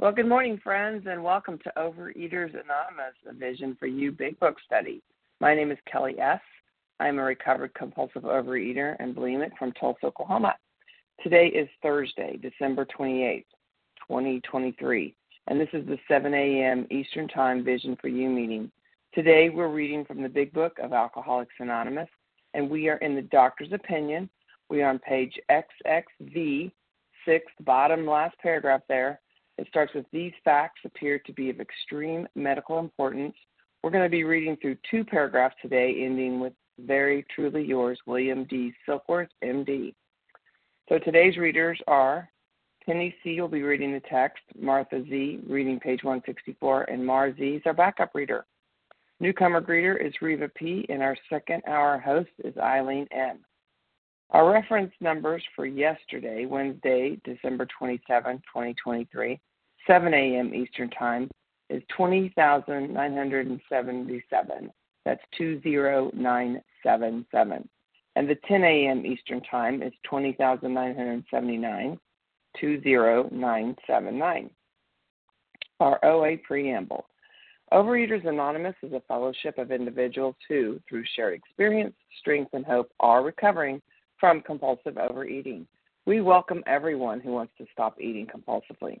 Well, good morning, friends, and welcome to Overeaters Anonymous, a Vision for You Big Book study. My name is Kelly S. I'm a recovered compulsive overeater and bulimic from Tulsa, Oklahoma. Today is Thursday, December 28th, 2023, and this is the 7 a.m. Eastern Time Vision for You meeting. Today we're reading from the Big Book of Alcoholics Anonymous, and we are in the doctor's opinion. We are on page XXV, sixth, bottom last paragraph there it starts with These facts appear to be of extreme medical importance. We're going to be reading through two paragraphs today, ending with Very truly yours, William D. Silkworth, MD. So today's readers are Penny C. will be reading the text, Martha Z. reading page 164, and Mar Z. is our backup reader. Newcomer greeter is Reva P., and our second hour host is Eileen M. Our reference numbers for yesterday, Wednesday, December 27, 2023, 7 a.m. Eastern Time, is 20,977. That's 20977. And the 10 a.m. Eastern Time is 20,979, 20979. Our OA Preamble. Overeaters Anonymous is a fellowship of individuals who, through shared experience, strength, and hope, are recovering from compulsive overeating. We welcome everyone who wants to stop eating compulsively.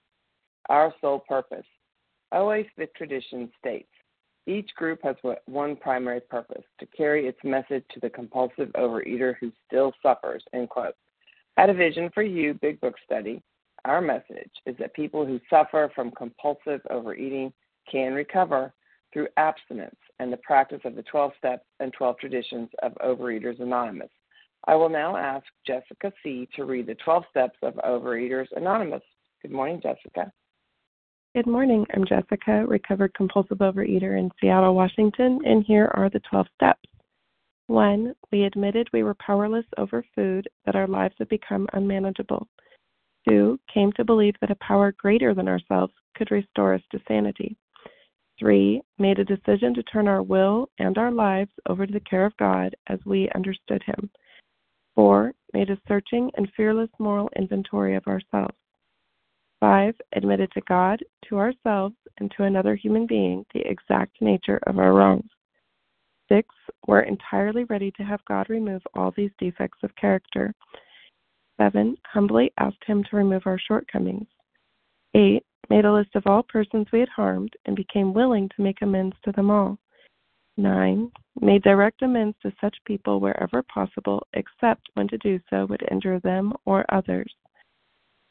Our sole purpose. OA's fifth tradition states each group has one primary purpose to carry its message to the compulsive overeater who still suffers. End quote. At a Vision for You Big Book study, our message is that people who suffer from compulsive overeating can recover through abstinence and the practice of the 12 steps and 12 traditions of Overeaters Anonymous. I will now ask Jessica C. to read the 12 steps of Overeaters Anonymous. Good morning, Jessica. Good morning. I'm Jessica, recovered compulsive overeater in Seattle, Washington, and here are the 12 steps. One, we admitted we were powerless over food, that our lives had become unmanageable. Two, came to believe that a power greater than ourselves could restore us to sanity. Three, made a decision to turn our will and our lives over to the care of God as we understood Him. 4. Made a searching and fearless moral inventory of ourselves. 5. Admitted to God, to ourselves, and to another human being the exact nature of our wrongs. 6. Were entirely ready to have God remove all these defects of character. 7. Humbly asked Him to remove our shortcomings. 8. Made a list of all persons we had harmed and became willing to make amends to them all. 9. Made direct amends to such people wherever possible, except when to do so would injure them or others.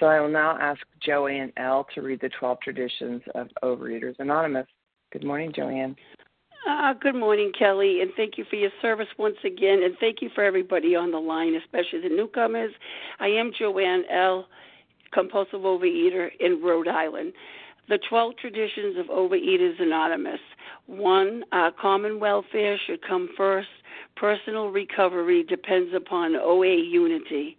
So I will now ask Joanne L. to read the 12 traditions of Overeaters Anonymous. Good morning, Joanne. Uh, good morning, Kelly, and thank you for your service once again, and thank you for everybody on the line, especially the newcomers. I am Joanne L., compulsive overeater in Rhode Island. The 12 traditions of Overeaters Anonymous. One, uh, common welfare should come first. Personal recovery depends upon OA unity.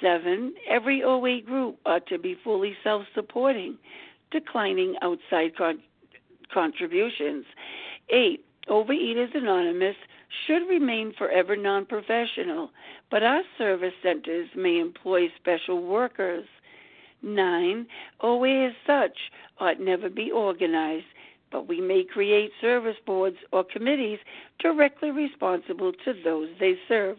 Seven, every OA group ought to be fully self supporting, declining outside con- contributions. Eight, Overeaters Anonymous should remain forever non professional, but our service centers may employ special workers. Nine, OA as such ought never be organized, but we may create service boards or committees directly responsible to those they serve.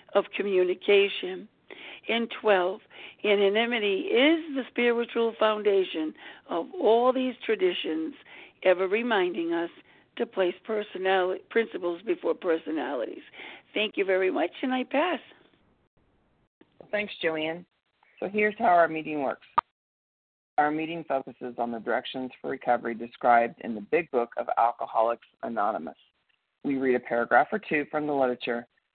of communication. And 12. Anonymity is the spiritual foundation of all these traditions, ever reminding us to place personality principles before personalities. Thank you very much, and I pass. Thanks, Joanne. So here's how our meeting works. Our meeting focuses on the directions for recovery described in the Big Book of Alcoholics Anonymous. We read a paragraph or two from the literature,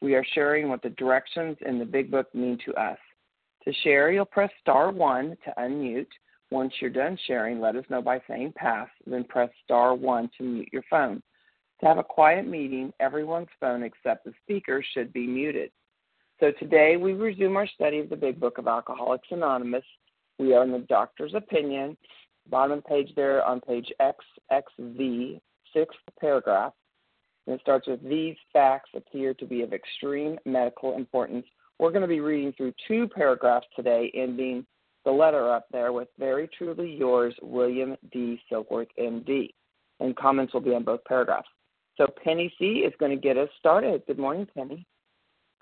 We are sharing what the directions in the Big Book mean to us. To share, you'll press star one to unmute. Once you're done sharing, let us know by saying pass, then press star one to mute your phone. To have a quiet meeting, everyone's phone except the speaker should be muted. So today we resume our study of the Big Book of Alcoholics Anonymous. We are in the doctor's opinion, bottom page there on page XXV, sixth paragraph. And it starts with These facts appear to be of extreme medical importance. We're going to be reading through two paragraphs today, ending the letter up there with Very truly yours, William D. Silkworth, MD. And comments will be on both paragraphs. So Penny C is going to get us started. Good morning, Penny.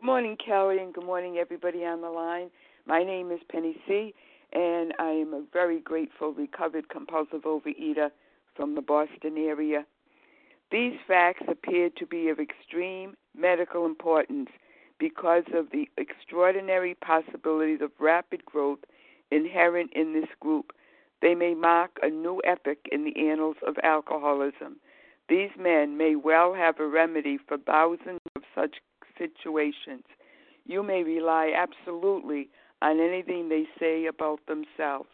Good morning, Kelly, and good morning, everybody on the line. My name is Penny C., and I am a very grateful recovered compulsive overeater from the Boston area. These facts appear to be of extreme medical importance because of the extraordinary possibilities of rapid growth inherent in this group. They may mark a new epoch in the annals of alcoholism. These men may well have a remedy for thousands of such situations. You may rely absolutely on anything they say about themselves.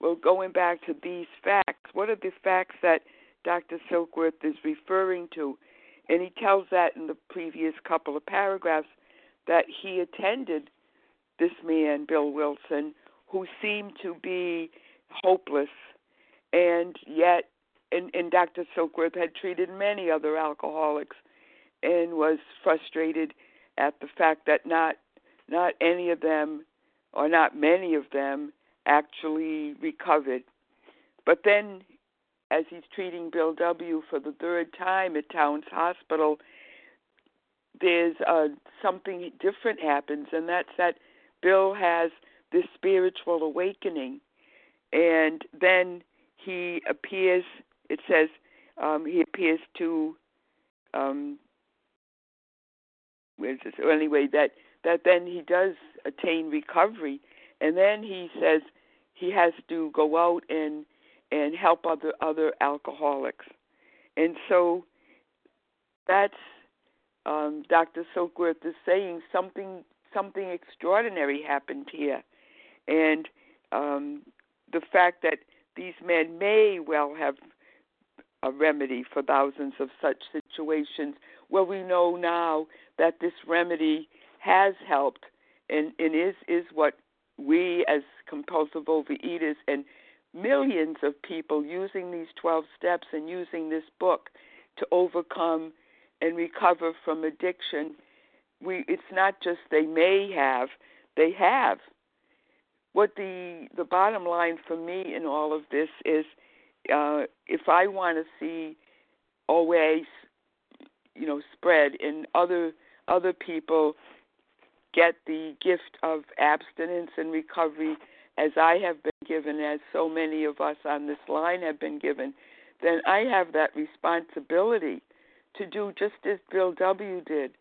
Well, going back to these facts, what are the facts that Dr. Silkworth is referring to? And he tells that in the previous couple of paragraphs that he attended this man, Bill Wilson, who seemed to be hopeless, and yet and, and Dr. Silkworth had treated many other alcoholics and was frustrated at the fact that not not any of them or not many of them actually recovered. But then as he's treating Bill W. for the third time at Towns Hospital, there's uh, something different happens, and that's that Bill has this spiritual awakening, and then he appears it says um, he appears to um, where's this? anyway that that then he does attain recovery, and then he says he has to go out and and help other other alcoholics, and so that's um, Dr. Silkworth is saying something something extraordinary happened here, and um, the fact that these men may well have a remedy for thousands of such situations Well, we know now that this remedy has helped and, and is is what we as compulsive overeaters and millions of people using these 12 steps and using this book to overcome and recover from addiction. We it's not just they may have they have. What the the bottom line for me in all of this is uh if i want to see always you know spread and other other people get the gift of abstinence and recovery as I have been given, as so many of us on this line have been given, then I have that responsibility to do just as Bill W. did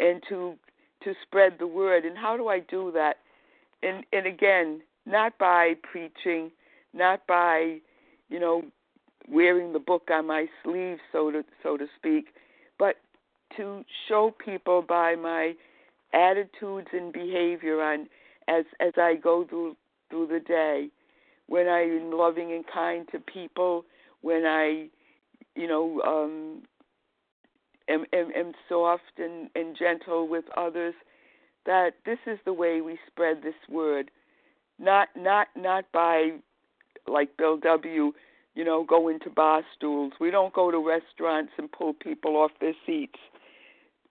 and to to spread the word. And how do I do that? And and again, not by preaching, not by, you know, wearing the book on my sleeve, so to so to speak, but to show people by my attitudes and behavior on as as I go through through the day, when I'm loving and kind to people, when I, you know, um, am, am, am soft and, and gentle with others, that this is the way we spread this word, not not not by like Bill W. You know, go into bar stools. We don't go to restaurants and pull people off their seats.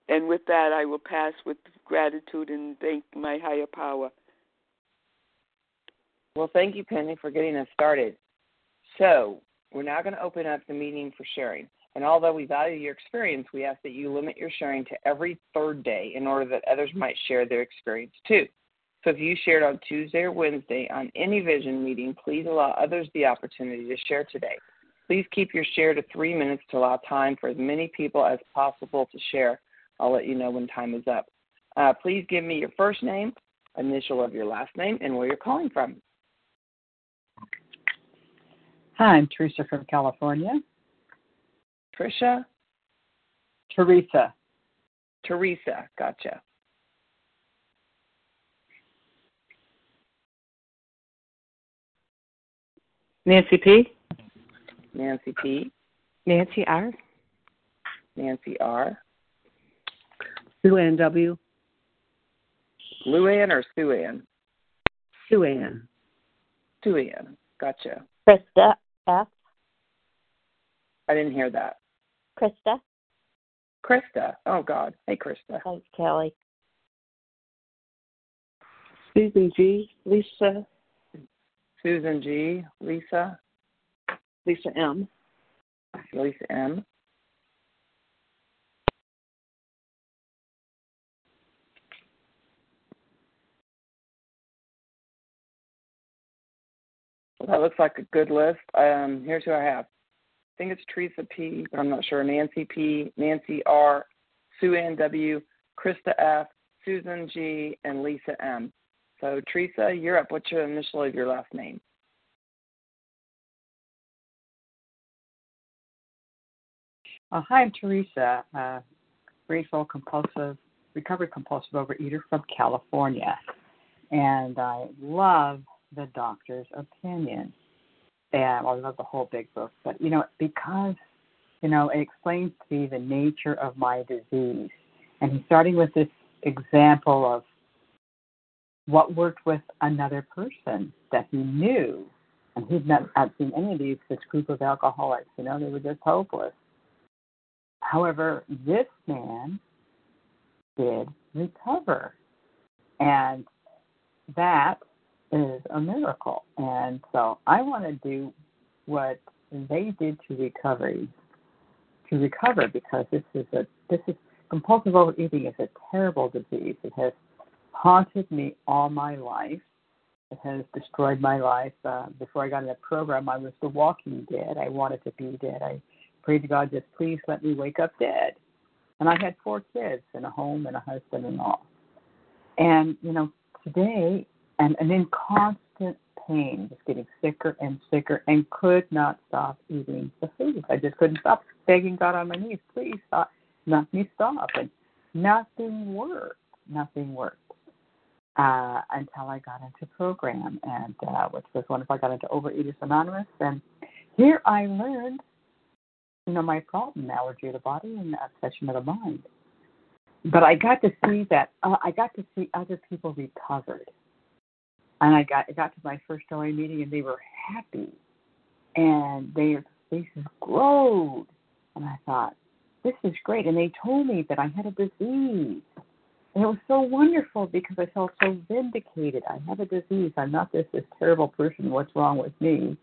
And with that, I will pass with gratitude and thank my higher power. Well, thank you, Penny, for getting us started. So, we're now going to open up the meeting for sharing. And although we value your experience, we ask that you limit your sharing to every third day in order that others might share their experience too. So if you shared on Tuesday or Wednesday on any vision meeting, please allow others the opportunity to share today. Please keep your share to three minutes to allow time for as many people as possible to share. I'll let you know when time is up. Uh, please give me your first name, initial of your last name, and where you're calling from. Hi, I'm Teresa from California. Trisha? Teresa. Teresa, gotcha. Nancy P. Nancy P. Nancy R. Nancy R. Sue Ann W. Luann or Sue Ann? Sue Ann. Sue Ann, gotcha. Krista F. I didn't hear that. Krista. Krista. Oh God. Hey Krista. Thanks, Kelly. Susan G. Lisa. Susan G. Lisa. Lisa M. Lisa M. Well, that looks like a good list. Um, here's who I have. I think it's Teresa P, but I'm not sure. Nancy P, Nancy R, Sue Ann W, Krista F, Susan G, and Lisa M. So Teresa, you're up. What's your initial of your last name? Uh, hi, I'm Teresa, uh, grateful compulsive, recovered compulsive overeater from California, and I love the doctor's opinion. And well, I love the whole big book, but you know, because you know, it explains to me the nature of my disease, and he's starting with this example of what worked with another person that he knew, and he'd not had seen any of these this group of alcoholics. You know, they were just hopeless. However, this man did recover, and that is a miracle. And so I want to do what they did to recovery to recover because this is a this is compulsive overeating is a terrible disease. It has haunted me all my life. It has destroyed my life. Uh, before I got in the program, I was the walking dead. I wanted to be dead. I prayed to God, just please let me wake up dead. And I had four kids and a home and a husband and all. And you know, today and, and in constant pain, just getting sicker and sicker, and could not stop eating the food. I just couldn't stop begging God on my knees, please stop, let me stop. And nothing worked. Nothing worked uh, until I got into program, and uh, which was wonderful. I got into Overeaters Anonymous, and here I learned you know, my problem, allergy of the body and obsession of the mind. But I got to see that uh, I got to see other people recovered, and I got got to my first OA meeting, and they were happy, and their faces glowed, and I thought, this is great. And they told me that I had a disease. And it was so wonderful because I felt so vindicated. I have a disease. I'm not this this terrible person. What's wrong with me?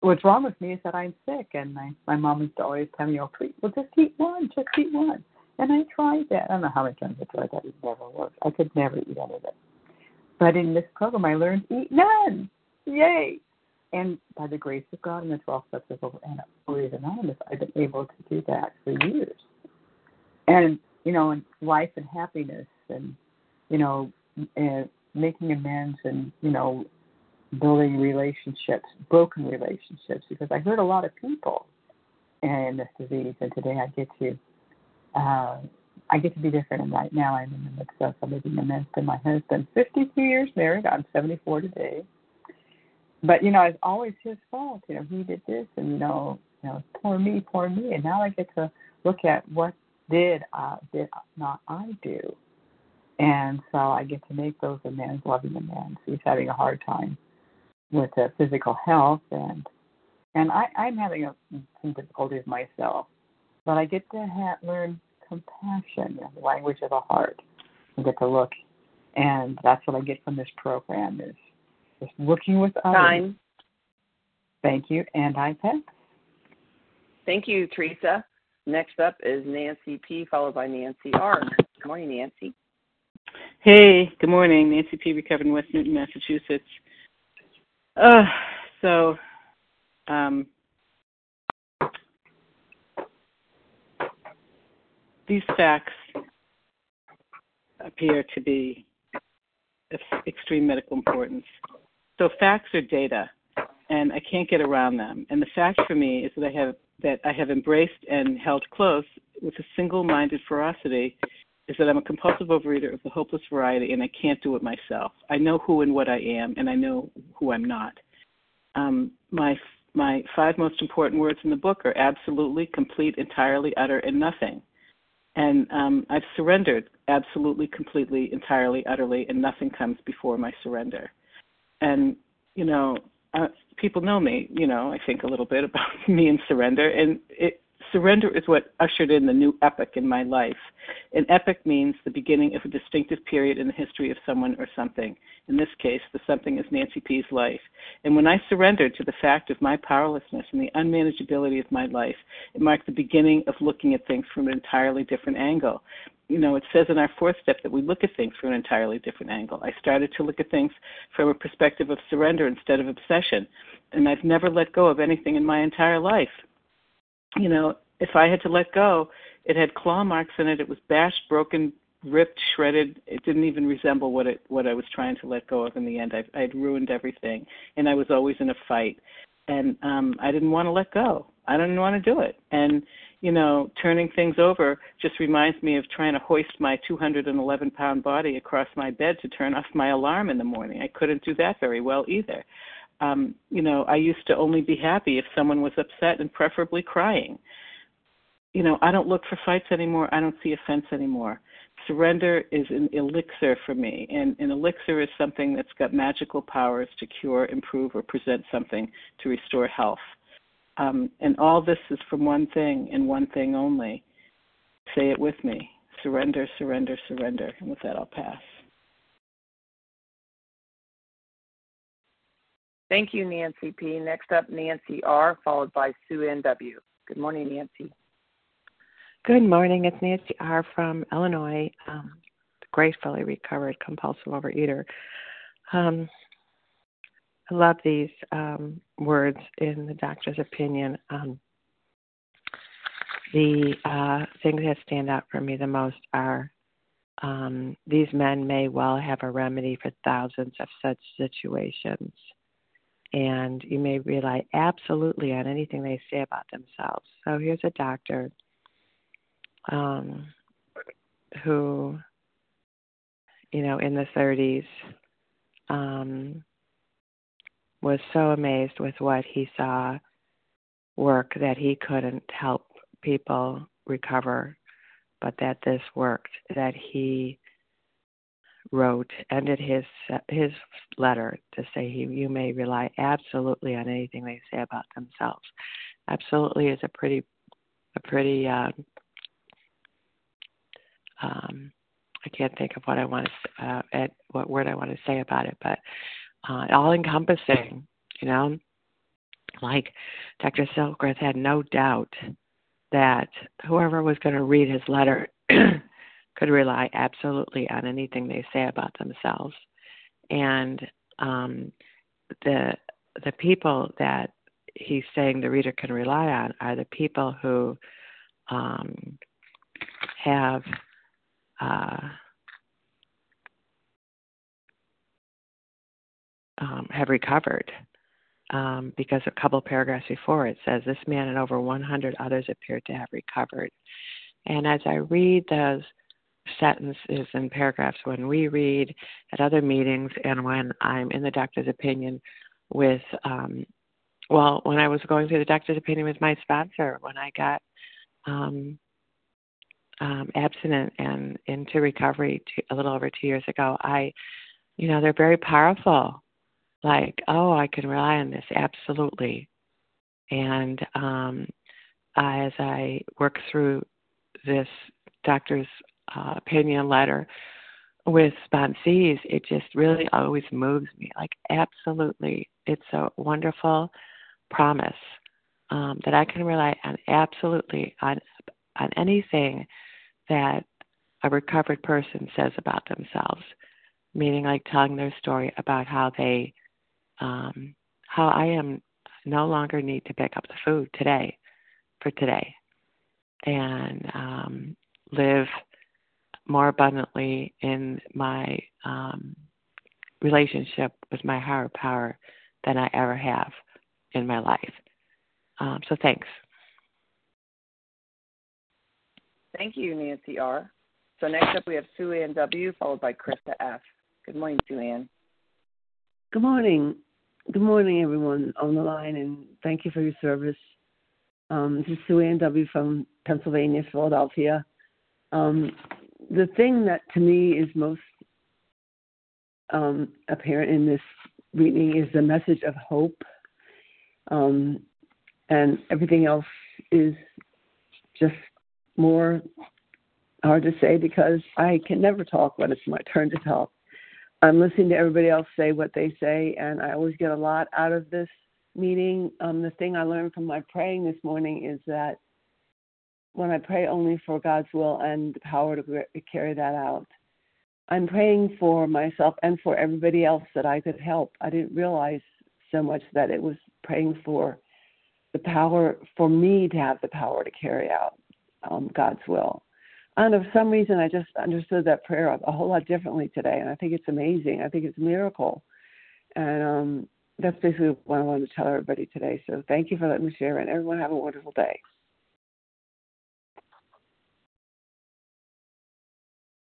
What's wrong with me is that I'm sick, and my my mom used to always tell me, "Oh, please, well, just eat one, just eat one." And I tried that. I don't know how many times I tried that. It never worked. I could never eat any of it. But in this program, I learned eat none. Yay! And by the grace of God and the 12 steps of Overeaters Anonymous, I've been able to do that for years. And, you know, and life and happiness and, you know, and making amends and, you know, building relationships, broken relationships, because I hurt a lot of people in this disease. And today I get to, uh, I get to be different. And right now I'm in the midst of making amends to my husband. 52 years married. I'm 74 today but you know, it's always his fault. You know, he did this, and you know, you know, poor me, poor me. And now I get to look at what did uh, did not I do, and so I get to make those amends, loving amends. He's having a hard time with uh, physical health, and and I, I'm having a, some difficulties myself, but I get to ha- learn compassion, you know, the language of the heart, and get to look, and that's what I get from this program is just working with others. Time. Thank you, and I pass. Thank you, Teresa. Next up is Nancy P, followed by Nancy R. Good morning, Nancy. Hey, good morning. Nancy P, recovered in West Newton, Massachusetts. Uh, so, um, these facts appear to be of extreme medical importance. So facts are data, and I can't get around them. And the fact for me is that I have that I have embraced and held close with a single-minded ferocity is that I'm a compulsive overeater of the hopeless variety, and I can't do it myself. I know who and what I am, and I know who I'm not. Um, my my five most important words in the book are absolutely, complete, entirely, utter, and nothing. And um, I've surrendered absolutely, completely, entirely, utterly, and nothing comes before my surrender. And you know uh, people know me you know i think a little bit about me and surrender and it surrender is what ushered in the new epoch in my life. An epoch means the beginning of a distinctive period in the history of someone or something. In this case the something is nancy p's life. And when i surrendered to the fact of my powerlessness and the unmanageability of my life it marked the beginning of looking at things from an entirely different angle. You know, it says in our fourth step that we look at things from an entirely different angle. I started to look at things from a perspective of surrender instead of obsession, and I've never let go of anything in my entire life. You know, if I had to let go, it had claw marks in it. It was bashed, broken, ripped, shredded. It didn't even resemble what it what I was trying to let go of in the end. I I'd ruined everything, and I was always in a fight, and um I didn't want to let go. I didn't want to do it, and you know, turning things over just reminds me of trying to hoist my 211 pound body across my bed to turn off my alarm in the morning. I couldn't do that very well either. Um, you know, I used to only be happy if someone was upset and preferably crying. You know, I don't look for fights anymore. I don't see offense anymore. Surrender is an elixir for me, and an elixir is something that's got magical powers to cure, improve, or present something to restore health. Um, and all this is from one thing and one thing only. Say it with me surrender, surrender, surrender. And with that, I'll pass. Thank you, Nancy P. Next up, Nancy R., followed by Sue Ann W. Good morning, Nancy. Good morning. It's Nancy R. from Illinois, um, gratefully recovered compulsive overeater. Um, I love these um, words in the doctor's opinion. Um, the uh, things that stand out for me the most are um, these men may well have a remedy for thousands of such situations. And you may rely absolutely on anything they say about themselves. So here's a doctor um, who, you know, in the 30s, um, was so amazed with what he saw work that he couldn't help people recover, but that this worked, that he wrote ended his his letter to say he you may rely absolutely on anything they say about themselves. Absolutely is a pretty a pretty uh, um, I can't think of what I want to uh, at what word I want to say about it, but uh, all encompassing, you know. Like Dr. Silkworth had no doubt that whoever was going to read his letter could rely absolutely on anything they say about themselves, and um, the the people that he's saying the reader can rely on are the people who um, have uh, um, have recovered. Um, because a couple paragraphs before it says this man and over 100 others appeared to have recovered. And as I read those sentences and paragraphs when we read at other meetings and when I'm in the doctor's opinion with, um, well, when I was going through the doctor's opinion with my sponsor, when I got um, um, abstinent and into recovery two, a little over two years ago, I, you know, they're very powerful. Like, oh, I can rely on this absolutely. And um, as I work through this doctor's uh, opinion letter with sponsees, it just really always moves me. Like, absolutely, it's a wonderful promise um, that I can rely on absolutely on on anything that a recovered person says about themselves, meaning like telling their story about how they, um, how I am no longer need to pick up the food today for today and um, live more abundantly in my um, relationship with my higher power than I ever have in my life. Um, so thanks. Thank you, Nancy R. So next up we have Sue Ann W. followed by Krista F. Good morning, Sue Ann. Good morning. Good morning, everyone on the line, and thank you for your service. Um, this is Sue Ann W. from Pennsylvania, Philadelphia. Um, the thing that to me is most um, apparent in this reading is the message of hope, um, and everything else is just more hard to say because I can never talk when it's my turn to talk. I'm listening to everybody else say what they say, and I always get a lot out of this meeting. Um, the thing I learned from my praying this morning is that when I pray only for God's will and the power to carry that out, I'm praying for myself and for everybody else that I could help. I didn't realize so much that it was praying for the power for me to have the power to carry out um, God's will. And for some reason, I just understood that prayer a whole lot differently today, and I think it's amazing. I think it's a miracle, and um, that's basically what I wanted to tell everybody today. So thank you for letting me share, and everyone have a wonderful day.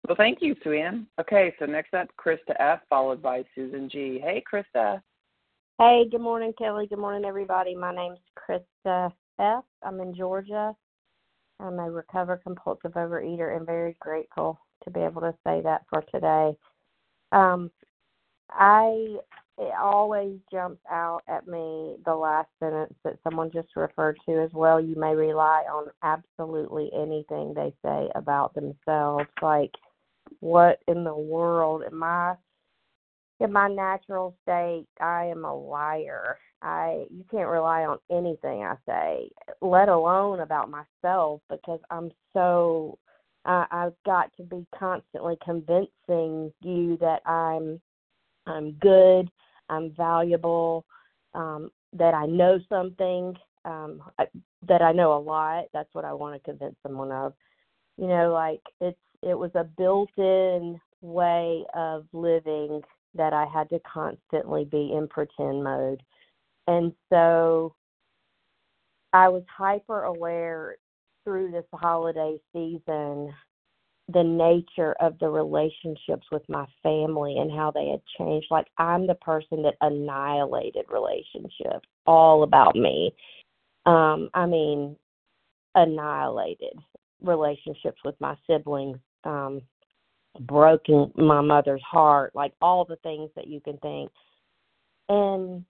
Well, thank you, Sue Ann. Okay, so next up, Krista F, followed by Susan G. Hey, Krista. Hey, good morning, Kelly. Good morning, everybody. My name's Krista F. I'm in Georgia. I'm a recovered compulsive overeater and very grateful to be able to say that for today. Um, I it always jumps out at me the last sentence that someone just referred to as well. You may rely on absolutely anything they say about themselves. Like, what in the world am I? In my natural state, I am a liar. I you can't rely on anything I say, let alone about myself, because I'm so uh, I've got to be constantly convincing you that I'm I'm good, I'm valuable, um, that I know something, um, I, that I know a lot. That's what I want to convince someone of. You know, like it's it was a built-in way of living that I had to constantly be in pretend mode and so I was hyper aware through this holiday season the nature of the relationships with my family and how they had changed. Like I'm the person that annihilated relationships, all about me. Um, I mean, annihilated relationships with my siblings, um, broken my mother's heart, like all the things that you can think. And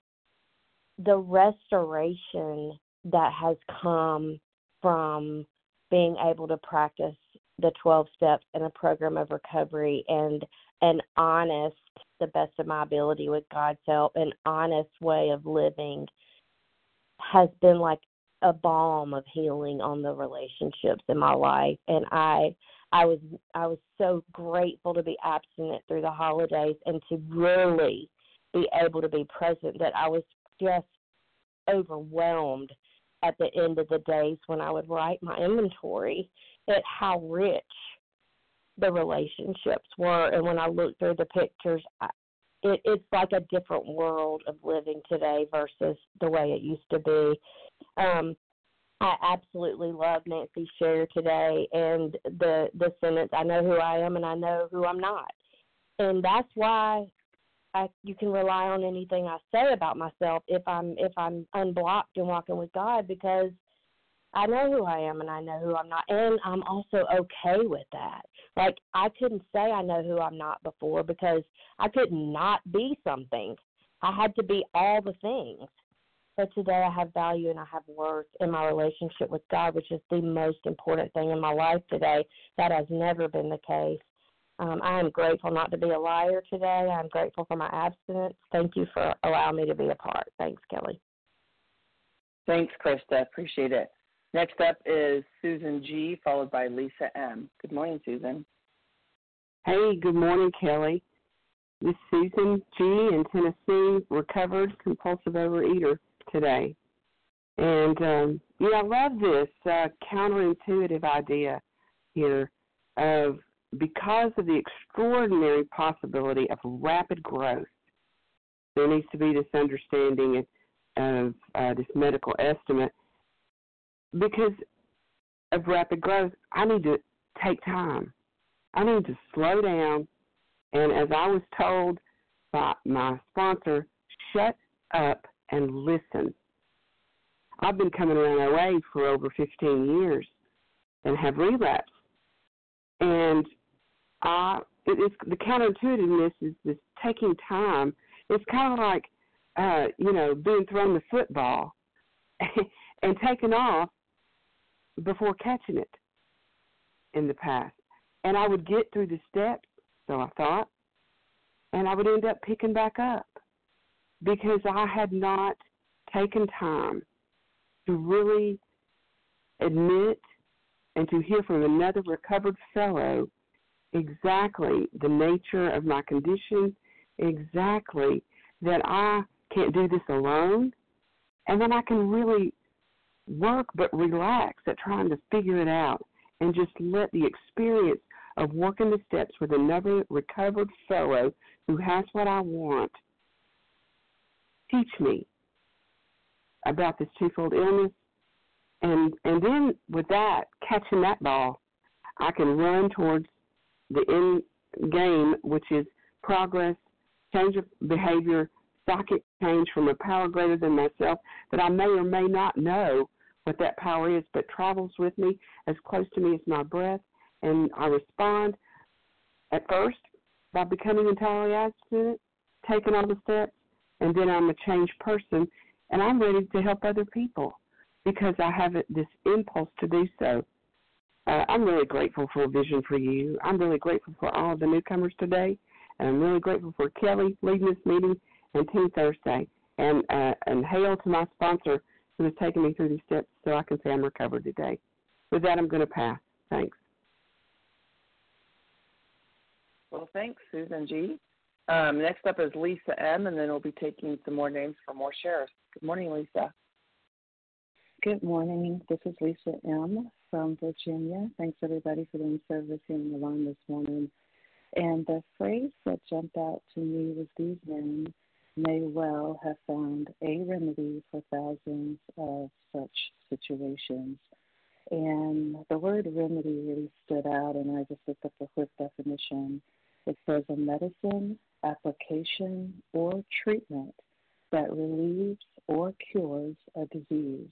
the restoration that has come from being able to practice the 12 steps and a program of recovery and an honest, the best of my ability with God's help, an honest way of living has been like a balm of healing on the relationships in my life and I I was I was so grateful to be abstinent through the holidays and to really be able to be present that I was just overwhelmed at the end of the days when I would write my inventory at how rich the relationships were. And when I looked through the pictures, I, it, it's like a different world of living today versus the way it used to be. Um, I absolutely love Nancy's share today and the the sentence I know who I am and I know who I'm not. And that's why I you can rely on anything I say about myself if I'm if I'm unblocked and walking with God because I know who I am and I know who I'm not and I'm also okay with that. Like I couldn't say I know who I'm not before because I could not be something. I had to be all the things. But today I have value and I have worth in my relationship with God, which is the most important thing in my life today. That has never been the case. Um, I am grateful not to be a liar today. I'm grateful for my abstinence. Thank you for allowing me to be a part. Thanks, Kelly. Thanks, Krista. Appreciate it. Next up is Susan G, followed by Lisa M. Good morning, Susan. Hey, good morning, Kelly. This is Susan G in Tennessee, recovered compulsive overeater today. And um, yeah, I love this uh, counterintuitive idea here of because of the extraordinary possibility of rapid growth, there needs to be this understanding of uh, this medical estimate. Because of rapid growth, I need to take time. I need to slow down. And as I was told by my sponsor, shut up and listen. I've been coming around OA for over 15 years and have relapsed. And I, it is the counterintuitiveness is this taking time. It's kind of like, uh, you know, being thrown the football and taking off before catching it in the past. And I would get through the steps, so I thought, and I would end up picking back up because I had not taken time to really admit and to hear from another recovered fellow exactly the nature of my condition, exactly that I can't do this alone, and then I can really work but relax at trying to figure it out and just let the experience of working the steps with another recovered fellow who has what I want teach me about this twofold illness. And and then with that catching that ball i can run towards the end game which is progress change of behavior psychic change from a power greater than myself that i may or may not know what that power is but travels with me as close to me as my breath. And i respond at first by becoming entirely abstinent taking all the steps and then I'm a changed person, and I'm ready to help other people because I have this impulse to do so. Uh, I'm really grateful for Vision for You. I'm really grateful for all the newcomers today, and I'm really grateful for Kelly leading this meeting and Team Thursday. And uh, and hail to my sponsor who has taken me through these steps so I can say I'm recovered today. With that, I'm going to pass. Thanks. Well, thanks, Susan G. Um, next up is Lisa M., and then we'll be taking some more names for more shares. Good morning, Lisa. Good morning. This is Lisa M. from Virginia. Thanks, everybody, for being the line this morning. And the phrase that jumped out to me was these men may well have found a remedy for thousands of such situations. And the word remedy really stood out, and I just looked up the quick definition. It says a medicine application, or treatment that relieves or cures a disease.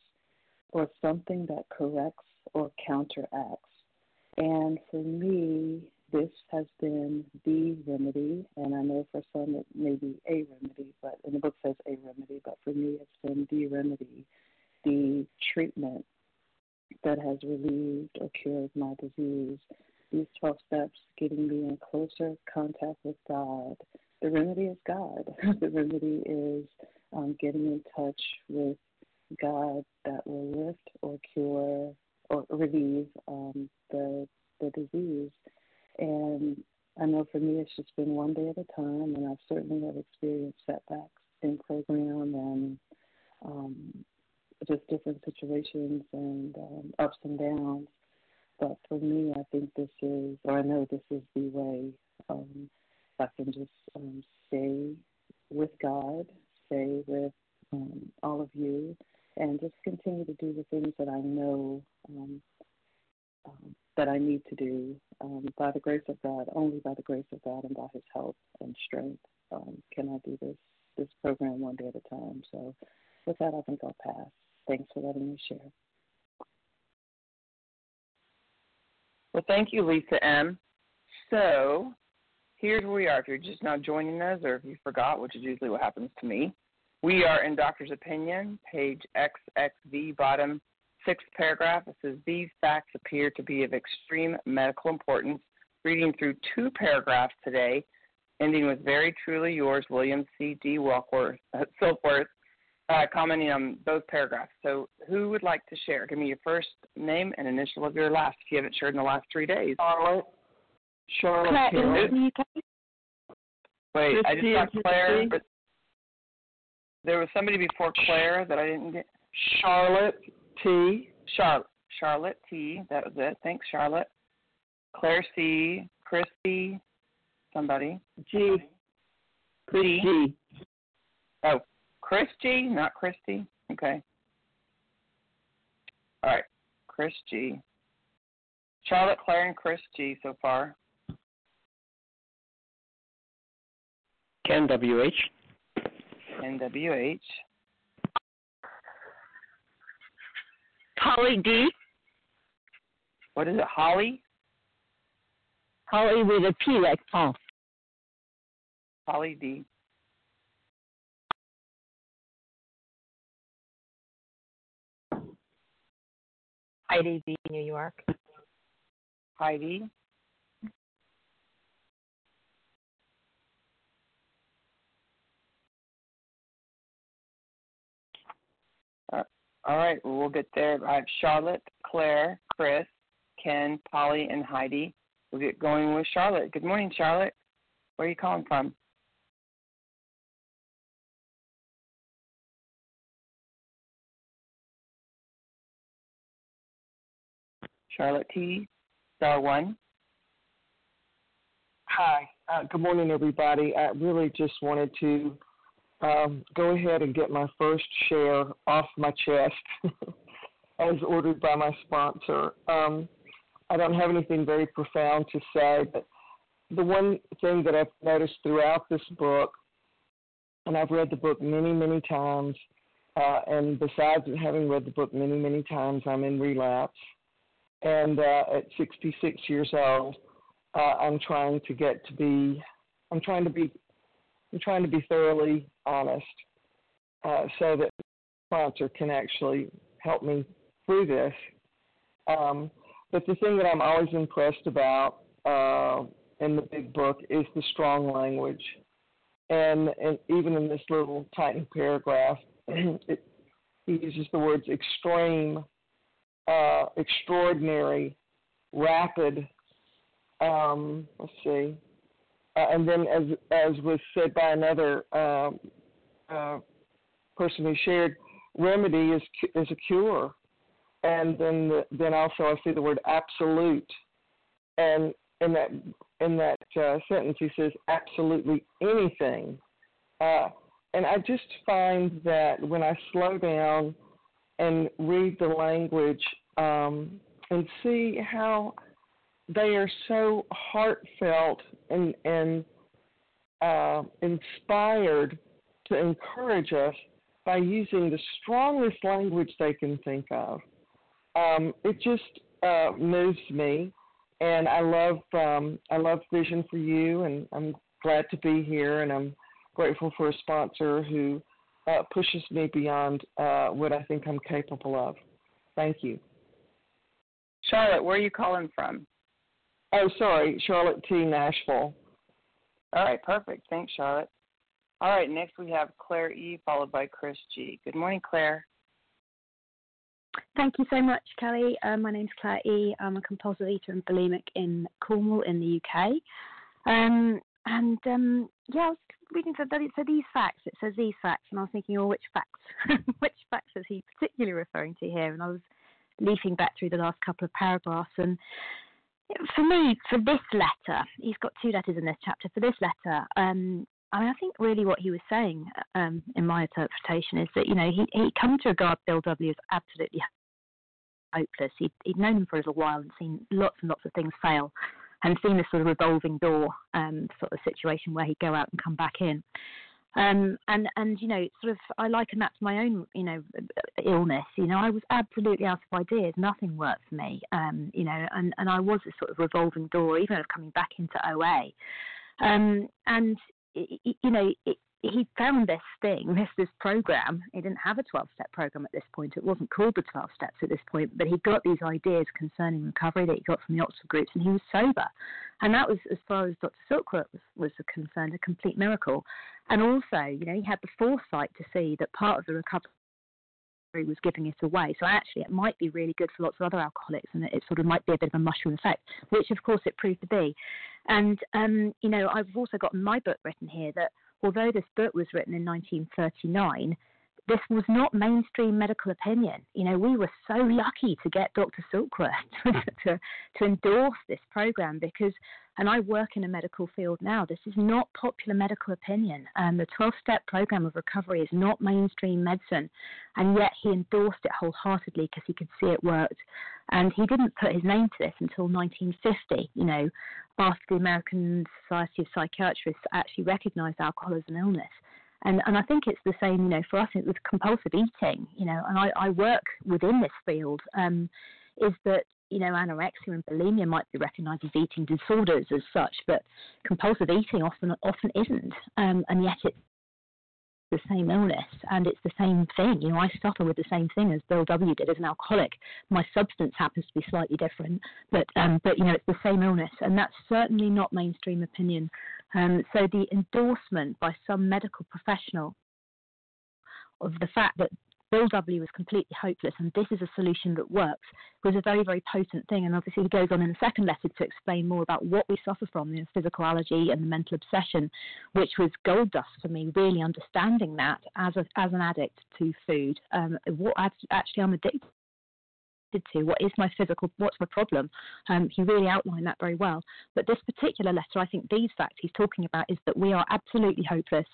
or something that corrects or counteracts. And for me, this has been the remedy, and I know for some it may be a remedy, but in the book says a remedy, but for me it's been the remedy, the treatment that has relieved or cured my disease. These 12 steps getting me in closer contact with God. The remedy is God. the remedy is um, getting in touch with God that will lift or cure or relieve um, the the disease. And I know for me, it's just been one day at a time, and I've certainly have experienced setbacks in program and um, just different situations and um, ups and downs. But for me, I think this is, or I know this is the way. Um, I can just um, stay with God, stay with um, all of you, and just continue to do the things that I know um, um, that I need to do um, by the grace of God, only by the grace of God and by His help and strength um, can I do this this program one day at a time. So, with that, I think I'll pass. Thanks for letting me share. Well, thank you, Lisa M. So, here's where we are. If you're just now joining us, or if you forgot, which is usually what happens to me, we are in Doctor's Opinion, page XXV, bottom sixth paragraph. It says these facts appear to be of extreme medical importance. Reading through two paragraphs today, ending with very truly yours, William C. D. Wilkworth, Silkworth, uh, commenting on both paragraphs. So, who would like to share? Give me your first name and initial of your last if you haven't shared in the last three days. Charlotte. Charlotte. Wait, I just got Claire, but there was somebody before Claire that I didn't get. Charlotte T. Charlotte. Charlotte T. That was it. Thanks, Charlotte. Claire C. Christy. Somebody. G. G. G. Oh, Chris G. Not Christy. Okay. All right. Chris G. Charlotte, Claire, and Chris G. So far. Ken W H. Ken W H. Holly D. What is it, Holly? Polly with a P like Paul. Polly D. Heidi B. New York. Heidi. All right, well, we'll get there. I have Charlotte, Claire, Chris, Ken, Polly, and Heidi. We'll get going with Charlotte. Good morning, Charlotte. Where are you calling from? Charlotte T. Star one. Hi. Uh, good morning, everybody. I really just wanted to um, go ahead and get my first share off my chest as ordered by my sponsor. Um, I don't have anything very profound to say, but the one thing that I've noticed throughout this book, and I've read the book many, many times, uh, and besides having read the book many, many times, I'm in relapse. And uh, at 66 years old, uh, I'm trying to get to be, I'm trying to be I'm trying to be thoroughly honest uh, so that sponsor can actually help me through this. Um, but the thing that I'm always impressed about uh, in the big book is the strong language. And, and even in this little tiny paragraph, it, he uses the words extreme, uh, extraordinary, rapid. Um, let's see, uh, and then, as as was said by another um, uh, person who shared, remedy is is a cure, and then the, then also I see the word absolute, and in that in that uh, sentence he says absolutely anything, uh, and I just find that when I slow down and read the language um, and see how they are so heartfelt and and uh, inspired to encourage us by using the strongest language they can think of. Um, it just uh, moves me, and I love um, I love Vision for You, and I'm glad to be here, and I'm grateful for a sponsor who uh, pushes me beyond uh, what I think I'm capable of. Thank you. Charlotte, where are you calling from? Oh, sorry, Charlotte T. Nashville. All right, perfect. Thanks, Charlotte. All right, next we have Claire E, followed by Chris G. Good morning, Claire. Thank you so much, Kelly. Uh, my name's Claire E. I'm a compulsive eater and bulimic in Cornwall in the UK. Um, and um, yeah, I was reading so, so these facts. It says these facts, and I was thinking, oh, which facts? which facts is he particularly referring to here? And I was leafing back through the last couple of paragraphs, and for me, for this letter, he's got two letters in this chapter. For this letter, um, I mean, I think really what he was saying, um, in my interpretation, is that you know he he come to regard Bill W as absolutely hopeless. He'd, he'd known him for a little while and seen lots and lots of things fail, and seen this sort of revolving door um, sort of situation where he'd go out and come back in. Um, and and you know, sort of, I liken that to my own, you know, illness. You know, I was absolutely out of ideas. Nothing worked for me. Um, you know, and and I was a sort of revolving door, even of coming back into OA. Um, and you know, it, he found this thing, this this program. He didn't have a 12 step program at this point. It wasn't called the 12 steps at this point, but he got these ideas concerning recovery that he got from the Oxford groups, and he was sober. And that was, as far as Dr. Silkworth was, was concerned, a complete miracle. And also, you know, he had the foresight to see that part of the recovery was giving it away. So actually, it might be really good for lots of other alcoholics, and it sort of might be a bit of a mushroom effect, which of course it proved to be. And um, you know, I've also got my book written here that although this book was written in 1939, this was not mainstream medical opinion. You know, we were so lucky to get Dr. Silkworth to, to endorse this program because, and I work in a medical field now, this is not popular medical opinion. Um, the 12 step program of recovery is not mainstream medicine, and yet he endorsed it wholeheartedly because he could see it worked. And he didn't put his name to this until 1950, you know, after the American Society of Psychiatrists actually recognized alcohol as an illness. And and I think it's the same, you know, for us with compulsive eating, you know, and I, I work within this field, um, is that you know, anorexia and bulimia might be recognised as eating disorders as such, but compulsive eating often often isn't, um, and yet it's the same illness and it's the same thing. You know, I suffer with the same thing as Bill W did as an alcoholic. My substance happens to be slightly different, but um, but you know, it's the same illness, and that's certainly not mainstream opinion um, so the endorsement by some medical professional of the fact that Bill W is completely hopeless and this is a solution that works was a very, very potent thing. And obviously, he goes on in the second letter to explain more about what we suffer from, the physical allergy and the mental obsession, which was gold dust for me, really understanding that as, a, as an addict to food. Um, what actually I'm addicted to, what is my physical, what's my problem. Um, he really outlined that very well. But this particular letter, I think these facts he's talking about is that we are absolutely hopeless.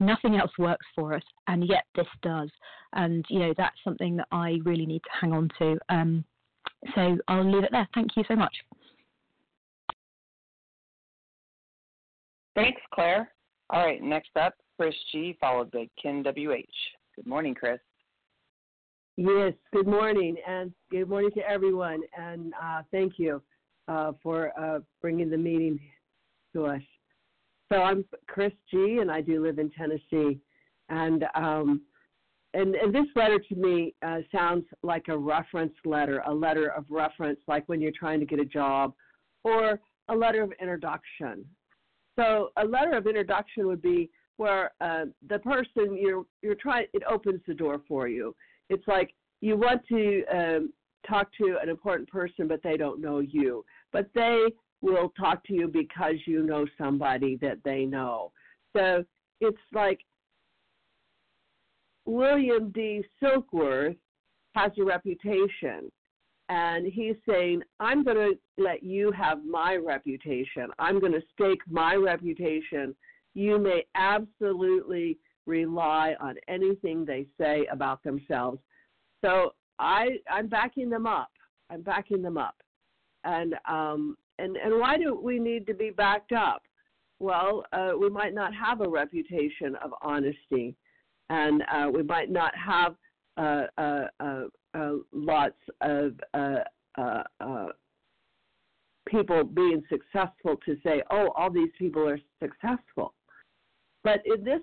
Nothing else works for us, and yet this does. And you know that's something that I really need to hang on to. Um, so I'll leave it there. Thank you so much. Thanks, Claire. All right, next up, Chris G, followed by Ken WH. Good morning, Chris. Yes, good morning, and good morning to everyone, and uh, thank you uh, for uh, bringing the meeting to us. So I'm Chris G, and I do live in Tennessee, and um, and, and this letter to me uh, sounds like a reference letter, a letter of reference, like when you're trying to get a job, or a letter of introduction. So a letter of introduction would be where uh, the person you're you're trying it opens the door for you it's like you want to um, talk to an important person, but they don't know you. But they will talk to you because you know somebody that they know. So it's like William D. Silkworth has a reputation. And he's saying, I'm going to let you have my reputation. I'm going to stake my reputation. You may absolutely rely on anything they say about themselves. So I I'm backing them up. I'm backing them up. And um and and why do we need to be backed up? Well, uh, we might not have a reputation of honesty. and uh, we might not have uh, uh, uh, lots of people being successful to say, "Oh, all these people are successful." But in this,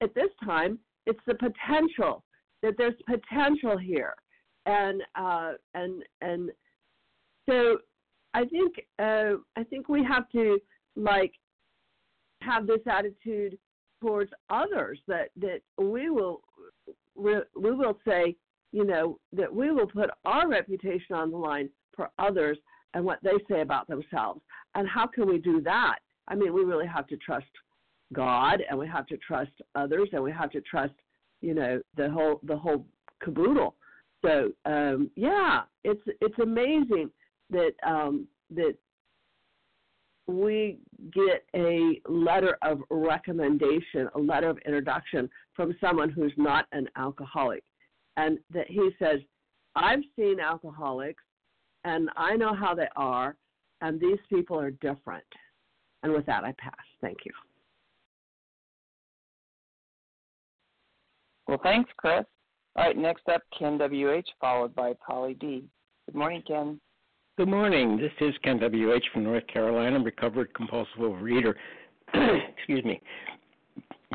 at this time, it's the potential that there's potential here, and and and so I think uh, I think we have to like have this attitude towards others that that we will we will say you know that we will put our reputation on the line for others and what they say about themselves. And how can we do that? I mean we really have to trust god and we have to trust others and we have to trust you know the whole the whole caboodle. So um yeah it's it's amazing that um that we get a letter of recommendation, a letter of introduction from someone who's not an alcoholic. And that he says, I've seen alcoholics and I know how they are, and these people are different. And with that, I pass. Thank you. Well, thanks, Chris. All right, next up, Ken WH, followed by Polly D. Good morning, Ken. Good morning. This is Ken W.H. from North Carolina, recovered compulsive overeater. Excuse me.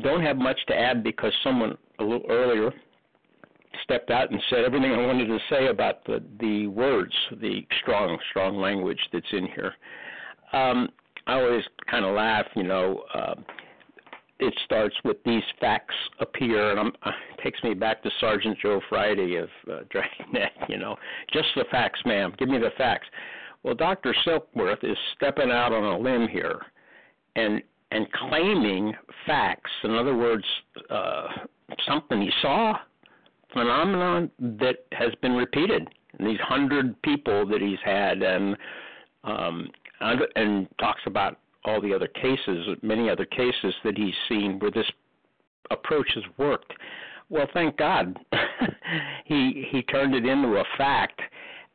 Don't have much to add because someone a little earlier stepped out and said everything I wanted to say about the the words, the strong, strong language that's in here. Um, I always kind of laugh, you know. Uh, it starts with these facts appear, and I'm, uh, it takes me back to Sergeant Joe Friday of uh, Dragnet. You know, just the facts, ma'am. Give me the facts. Well, Dr. Silkworth is stepping out on a limb here, and and claiming facts. In other words, uh, something he saw, phenomenon that has been repeated. And these hundred people that he's had, and um, and talks about all the other cases, many other cases that he's seen where this approach has worked. Well, thank God, he he turned it into a fact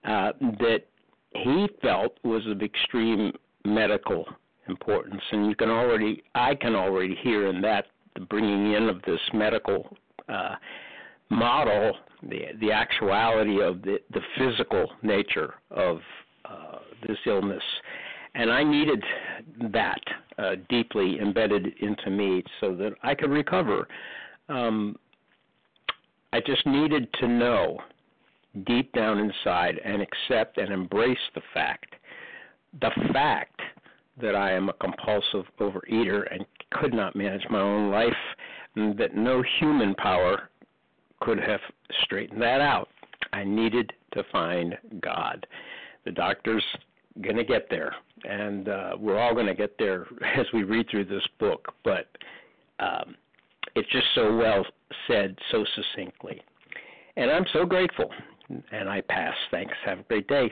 uh, that he felt was of extreme medical importance, and you can already, I can already hear in that the bringing in of this medical uh, model, the the actuality of the the physical nature of uh, this illness and I needed that uh, deeply embedded into me so that I could recover. Um, I just needed to know deep down inside and accept and embrace the fact, the fact that I am a compulsive overeater and could not manage my own life, and that no human power could have straightened that out. I needed to find God. The doctors going to get there, and uh, we're all going to get there as we read through this book. But um, it's just so well said, so succinctly, and I'm so grateful. And I pass. Thanks. Have a great day.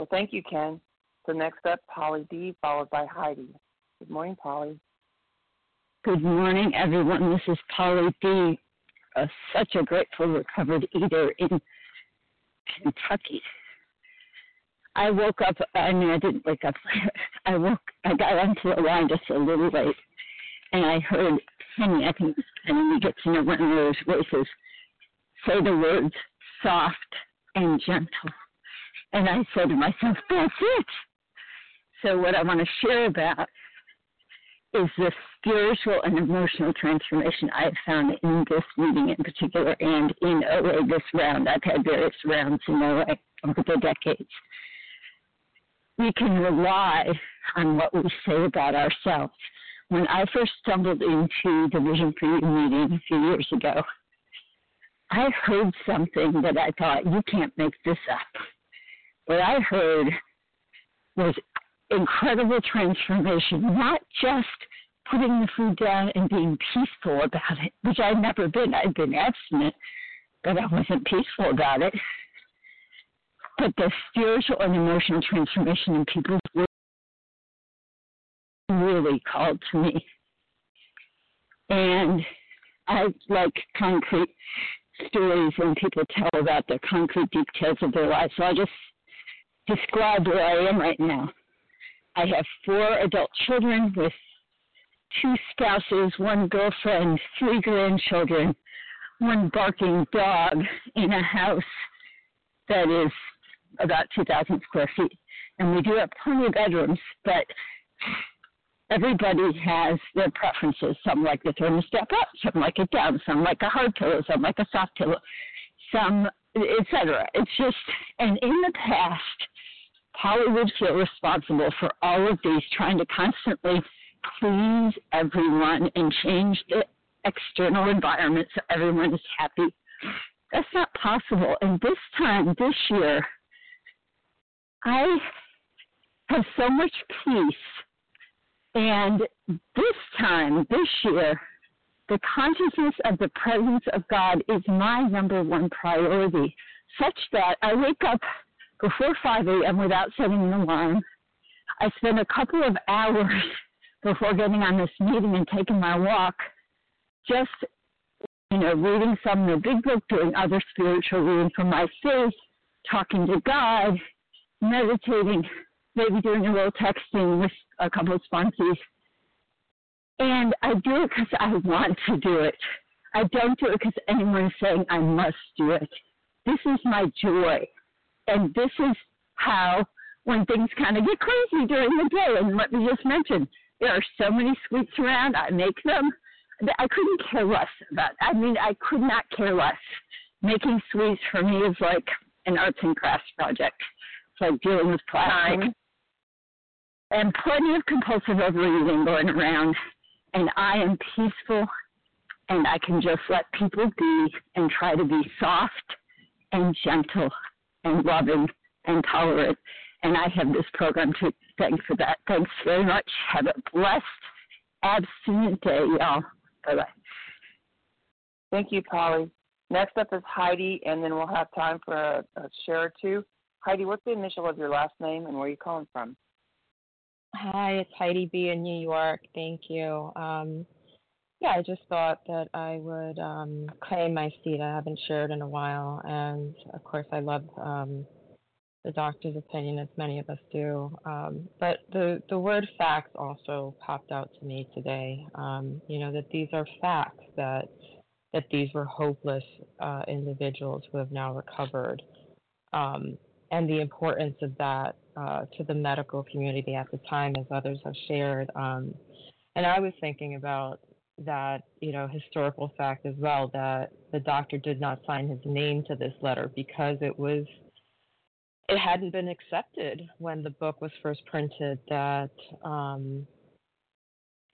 Well, thank you, Ken. So next up, Polly D, followed by Heidi. Good morning, Polly. Good morning, everyone. This is Polly D, uh, such a grateful recovered eater in Kentucky. I woke up. I mean, I didn't wake up. I woke. I got onto the line just a little late, and I heard Penny. I think Penny gets in one of those voices say the words soft and gentle, and I said to myself, "That's it." So, what I want to share about is the spiritual and emotional transformation I have found in this meeting in particular and in OA this round. I've had various rounds in OA over the decades. We can rely on what we say about ourselves. When I first stumbled into the Vision for You meeting a few years ago, I heard something that I thought, you can't make this up. What I heard was incredible transformation, not just putting the food down and being peaceful about it, which I'd never been. I'd been abstinent, but I wasn't peaceful about it. But the spiritual and emotional transformation in people's lives really called to me. And I like concrete stories when people tell about the concrete details of their life. So I'll just describe where I am right now. I have four adult children with two spouses, one girlfriend, three grandchildren, one barking dog in a house that is about 2,000 square feet. And we do have plenty of bedrooms, but everybody has their preferences. Some like the thermostat up, some like it down, some like a hard pillow, some like a soft pillow, some, etc. It's just, and in the past, Polly would feel responsible for all of these, trying to constantly please everyone and change the external environment so everyone is happy. That's not possible. And this time, this year, I have so much peace. And this time, this year, the consciousness of the presence of God is my number one priority, such that I wake up before 5 a.m. without setting an alarm. I spend a couple of hours before getting on this meeting and taking my walk, just you know, reading some of the big book, doing other spiritual reading from my faith, talking to God, meditating, maybe doing a little texting with a couple of sponsees. And I do it because I want to do it. I don't do it because anyone is saying I must do it. This is my joy. And this is how, when things kind of get crazy during the day, and let me just mention, there are so many sweets around, I make them. I couldn't care less about. I mean, I could not care less. Making sweets for me is like an arts and crafts project. It's like dealing with plastic. And plenty of compulsive overeating going around, and I am peaceful, and I can just let people be and try to be soft and gentle and loving and tolerant. And I have this program to thank for that. Thanks very much. Have a blessed, abstinent day, y'all. Bye bye. Thank you, Polly. Next up is Heidi, and then we'll have time for a, a share or two. Heidi, what's the initial of your last name and where are you calling from? Hi, it's Heidi B in New York. Thank you. Um, yeah, I just thought that I would um, claim my seat. I haven't shared in a while, and of course, I love um, the doctor's opinion, as many of us do. Um, but the the word facts also popped out to me today. Um, you know that these are facts that that these were hopeless uh, individuals who have now recovered, um, and the importance of that uh, to the medical community at the time, as others have shared. Um, and I was thinking about that you know historical fact as well that the doctor did not sign his name to this letter because it was it hadn't been accepted when the book was first printed that um,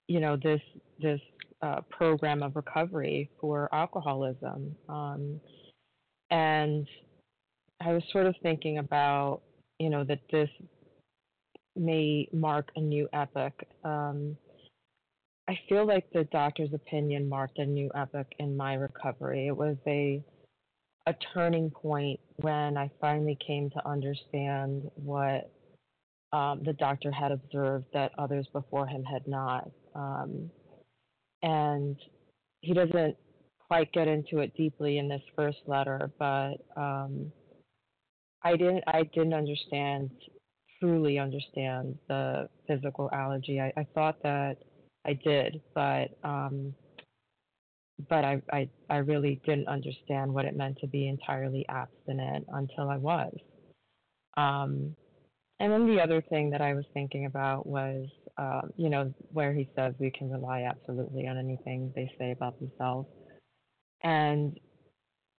you know this this uh, program of recovery for alcoholism. Um, and I was sort of thinking about you know that this may mark a new epoch. Um, I feel like the doctor's opinion marked a new epoch in my recovery. It was a a turning point when I finally came to understand what um, the doctor had observed that others before him had not. Um, and he doesn't quite get into it deeply in this first letter, but um, I didn't I didn't understand truly understand the physical allergy. I, I thought that I did, but um, but I, I I really didn't understand what it meant to be entirely abstinent until I was. Um, and then the other thing that I was thinking about was, uh, you know, where he says we can rely absolutely on anything they say about themselves. And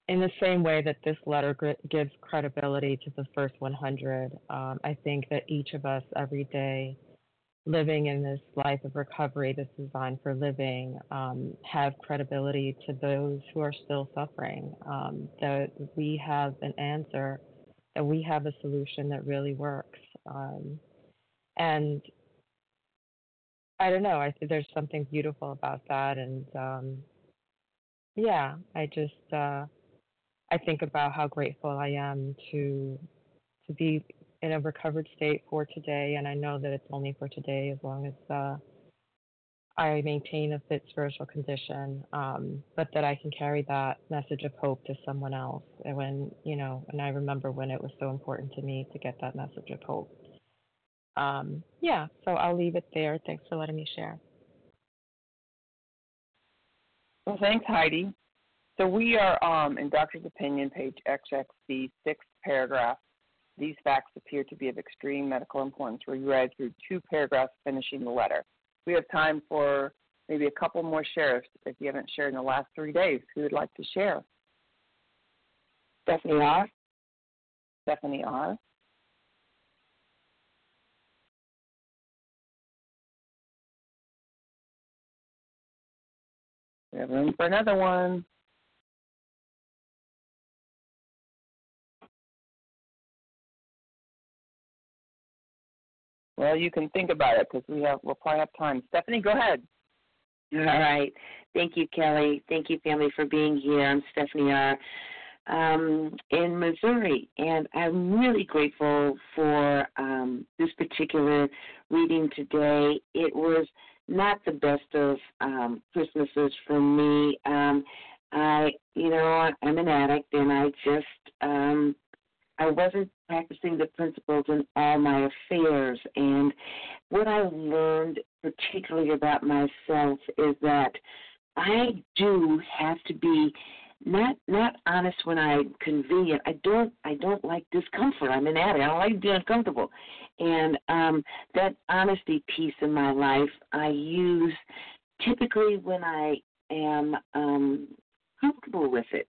in the same way that this letter gives credibility to the first 100, um, I think that each of us every day living in this life of recovery this design for living um, have credibility to those who are still suffering. Um, that we have an answer, that we have a solution that really works. Um, and I don't know. I think there's something beautiful about that, and um, yeah, I just uh, I think about how grateful I am to to be in a recovered state for today, and I know that it's only for today as long as uh, I maintain a fit spiritual condition, um, but that I can carry that message of hope to someone else. And when, you know, and I remember when it was so important to me to get that message of hope. Um, yeah, so I'll leave it there. Thanks for letting me share. Well, thanks, Heidi. So we are um, in Doctor's Opinion, page XXC, sixth paragraph. These facts appear to be of extreme medical importance. Where we read through two paragraphs finishing the letter. We have time for maybe a couple more shares if you haven't shared in the last three days. Who would like to share? Stephanie R. Stephanie R. We have room for another one. Well, you can think about it because we have we'll probably have time. Stephanie, go ahead. All right. Thank you, Kelly. Thank you, family, for being here. I'm Stephanie R. Um, in Missouri, and I'm really grateful for um, this particular reading today. It was not the best of um, Christmases for me. Um, I, you know, I'm an addict, and I just, um, I wasn't practicing the principles in all my affairs. And what I learned, particularly about myself, is that I do have to be not not honest when I'm convenient. I don't I don't like discomfort. I'm an addict. I don't like being uncomfortable. And um that honesty piece in my life I use typically when I am um comfortable with it.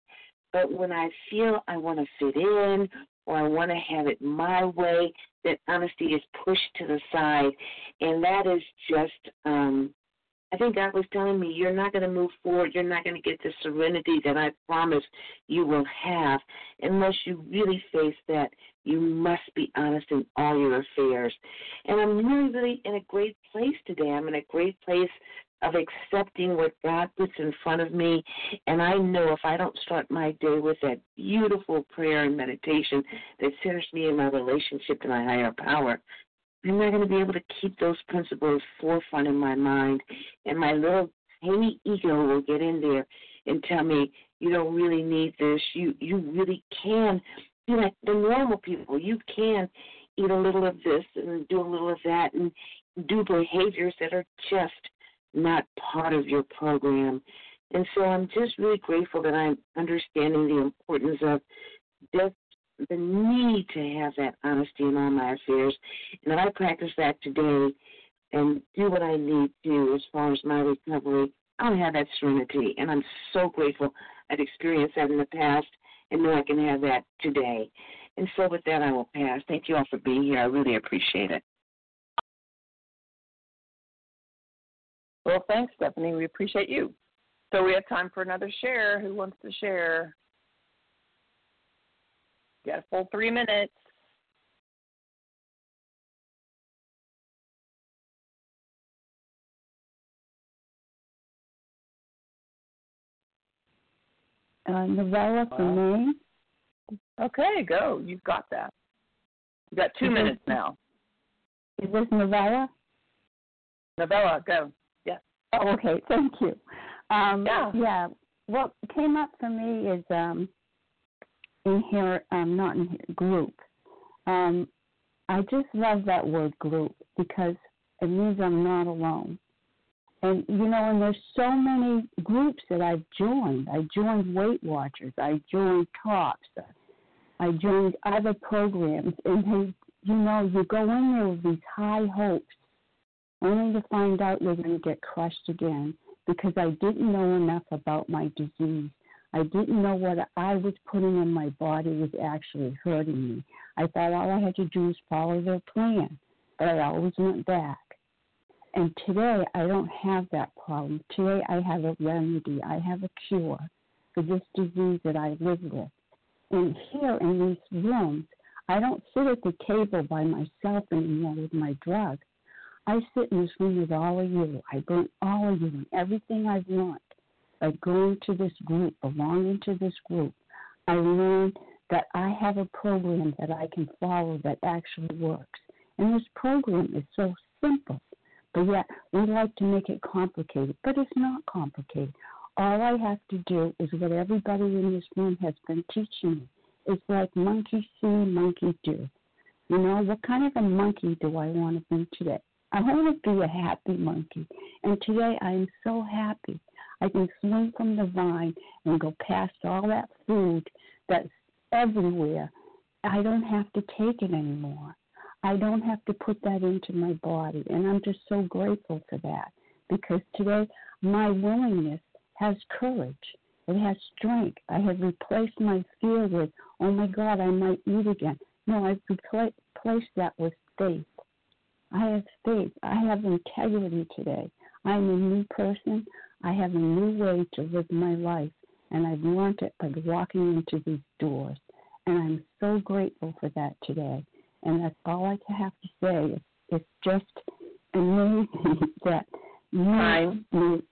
But when I feel I want to fit in or I want to have it my way, that honesty is pushed to the side. And that is just um I think God was telling me, you're not going to move forward. You're not going to get the serenity that I promise you will have unless you really face that you must be honest in all your affairs. And I'm really, really in a great place today. I'm in a great place of accepting what God puts in front of me. And I know if I don't start my day with that beautiful prayer and meditation that centers me in my relationship to my higher power, I'm not going to be able to keep those principles forefront in my mind, and my little tiny ego will get in there and tell me you don't really need this. You you really can be like the normal people. You can eat a little of this and do a little of that and do behaviors that are just not part of your program. And so I'm just really grateful that I'm understanding the importance of just the need to have that honesty in all my affairs. And if I practice that today and do what I need to as far as my recovery, I'll have that serenity. And I'm so grateful I've experienced that in the past and know I can have that today. And so with that, I will pass. Thank you all for being here. I really appreciate it. Well, thanks, Stephanie. We appreciate you. So we have time for another share. Who wants to share? You got a full three minutes. Uh, novella for me. Okay, go. You've got that. You got two minutes now. Is this novella? Novella, go. Oh, okay. Thank you. Um, Yeah. yeah. What came up for me is um, here, um, not in here, group. Um, I just love that word group because it means I'm not alone. And you know, and there's so many groups that I've joined. I joined Weight Watchers. I joined Tops. I joined other programs, and they, you know, you go in there with these high hopes, only to find out you're going to get crushed again because I didn't know enough about my disease. I didn't know what I was putting in my body was actually hurting me. I thought all I had to do was follow their plan, but I always went back. And today I don't have that problem. Today I have a remedy. I have a cure for this disease that I live with. And here in these rooms, I don't sit at the table by myself anymore with my drug. I sit in this room with all of you. I bring all of you and everything I've learned by going to this group, belonging to this group. I learned that I have a program that I can follow that actually works. And this program is so simple, but yet we like to make it complicated. But it's not complicated. All I have to do is what everybody in this room has been teaching me. It's like monkey see, monkey do. You know, what kind of a monkey do I want to be today? I want to be a happy monkey. And today I am so happy. I can swing from the vine and go past all that food that's everywhere. I don't have to take it anymore. I don't have to put that into my body. And I'm just so grateful for that because today my willingness has courage. It has strength. I have replaced my fear with, oh my God, I might eat again. No, I've replaced that with faith. I have faith. I have integrity today. I'm a new person. I have a new way to live my life. And I've learned it by walking into these doors. And I'm so grateful for that today. And that's all I have to say. It's, it's just amazing that you,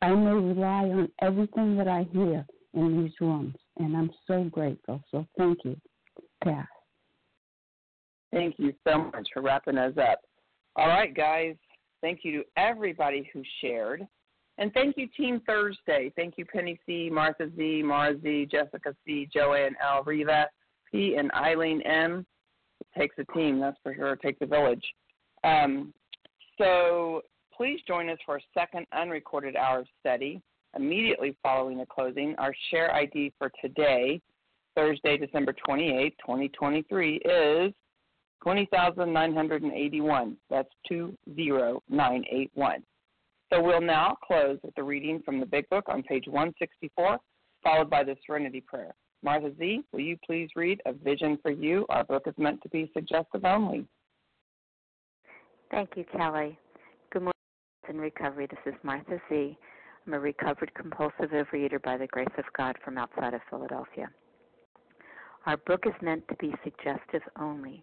I may rely on everything that I hear in these rooms. And I'm so grateful. So thank you. Pass. Thank you so much for wrapping us up. All right, guys. Thank you to everybody who shared. And thank you, Team Thursday. Thank you, Penny C, Martha Z, Mara Z, Jessica C, Joanne L, Riva P, and Eileen M. It takes a team, that's for sure. It takes a village. Um, so please join us for a second unrecorded hour of study immediately following the closing. Our share ID for today, Thursday, December 28, 2023, is 20,981. That's 20981. So we'll now close with the reading from the Big Book on page 164, followed by the Serenity Prayer. Martha Z, will you please read A Vision for You? Our book is meant to be suggestive only. Thank you, Kelly. Good morning, in recovery. This is Martha Z. I'm a recovered compulsive overeater by the grace of God from outside of Philadelphia. Our book is meant to be suggestive only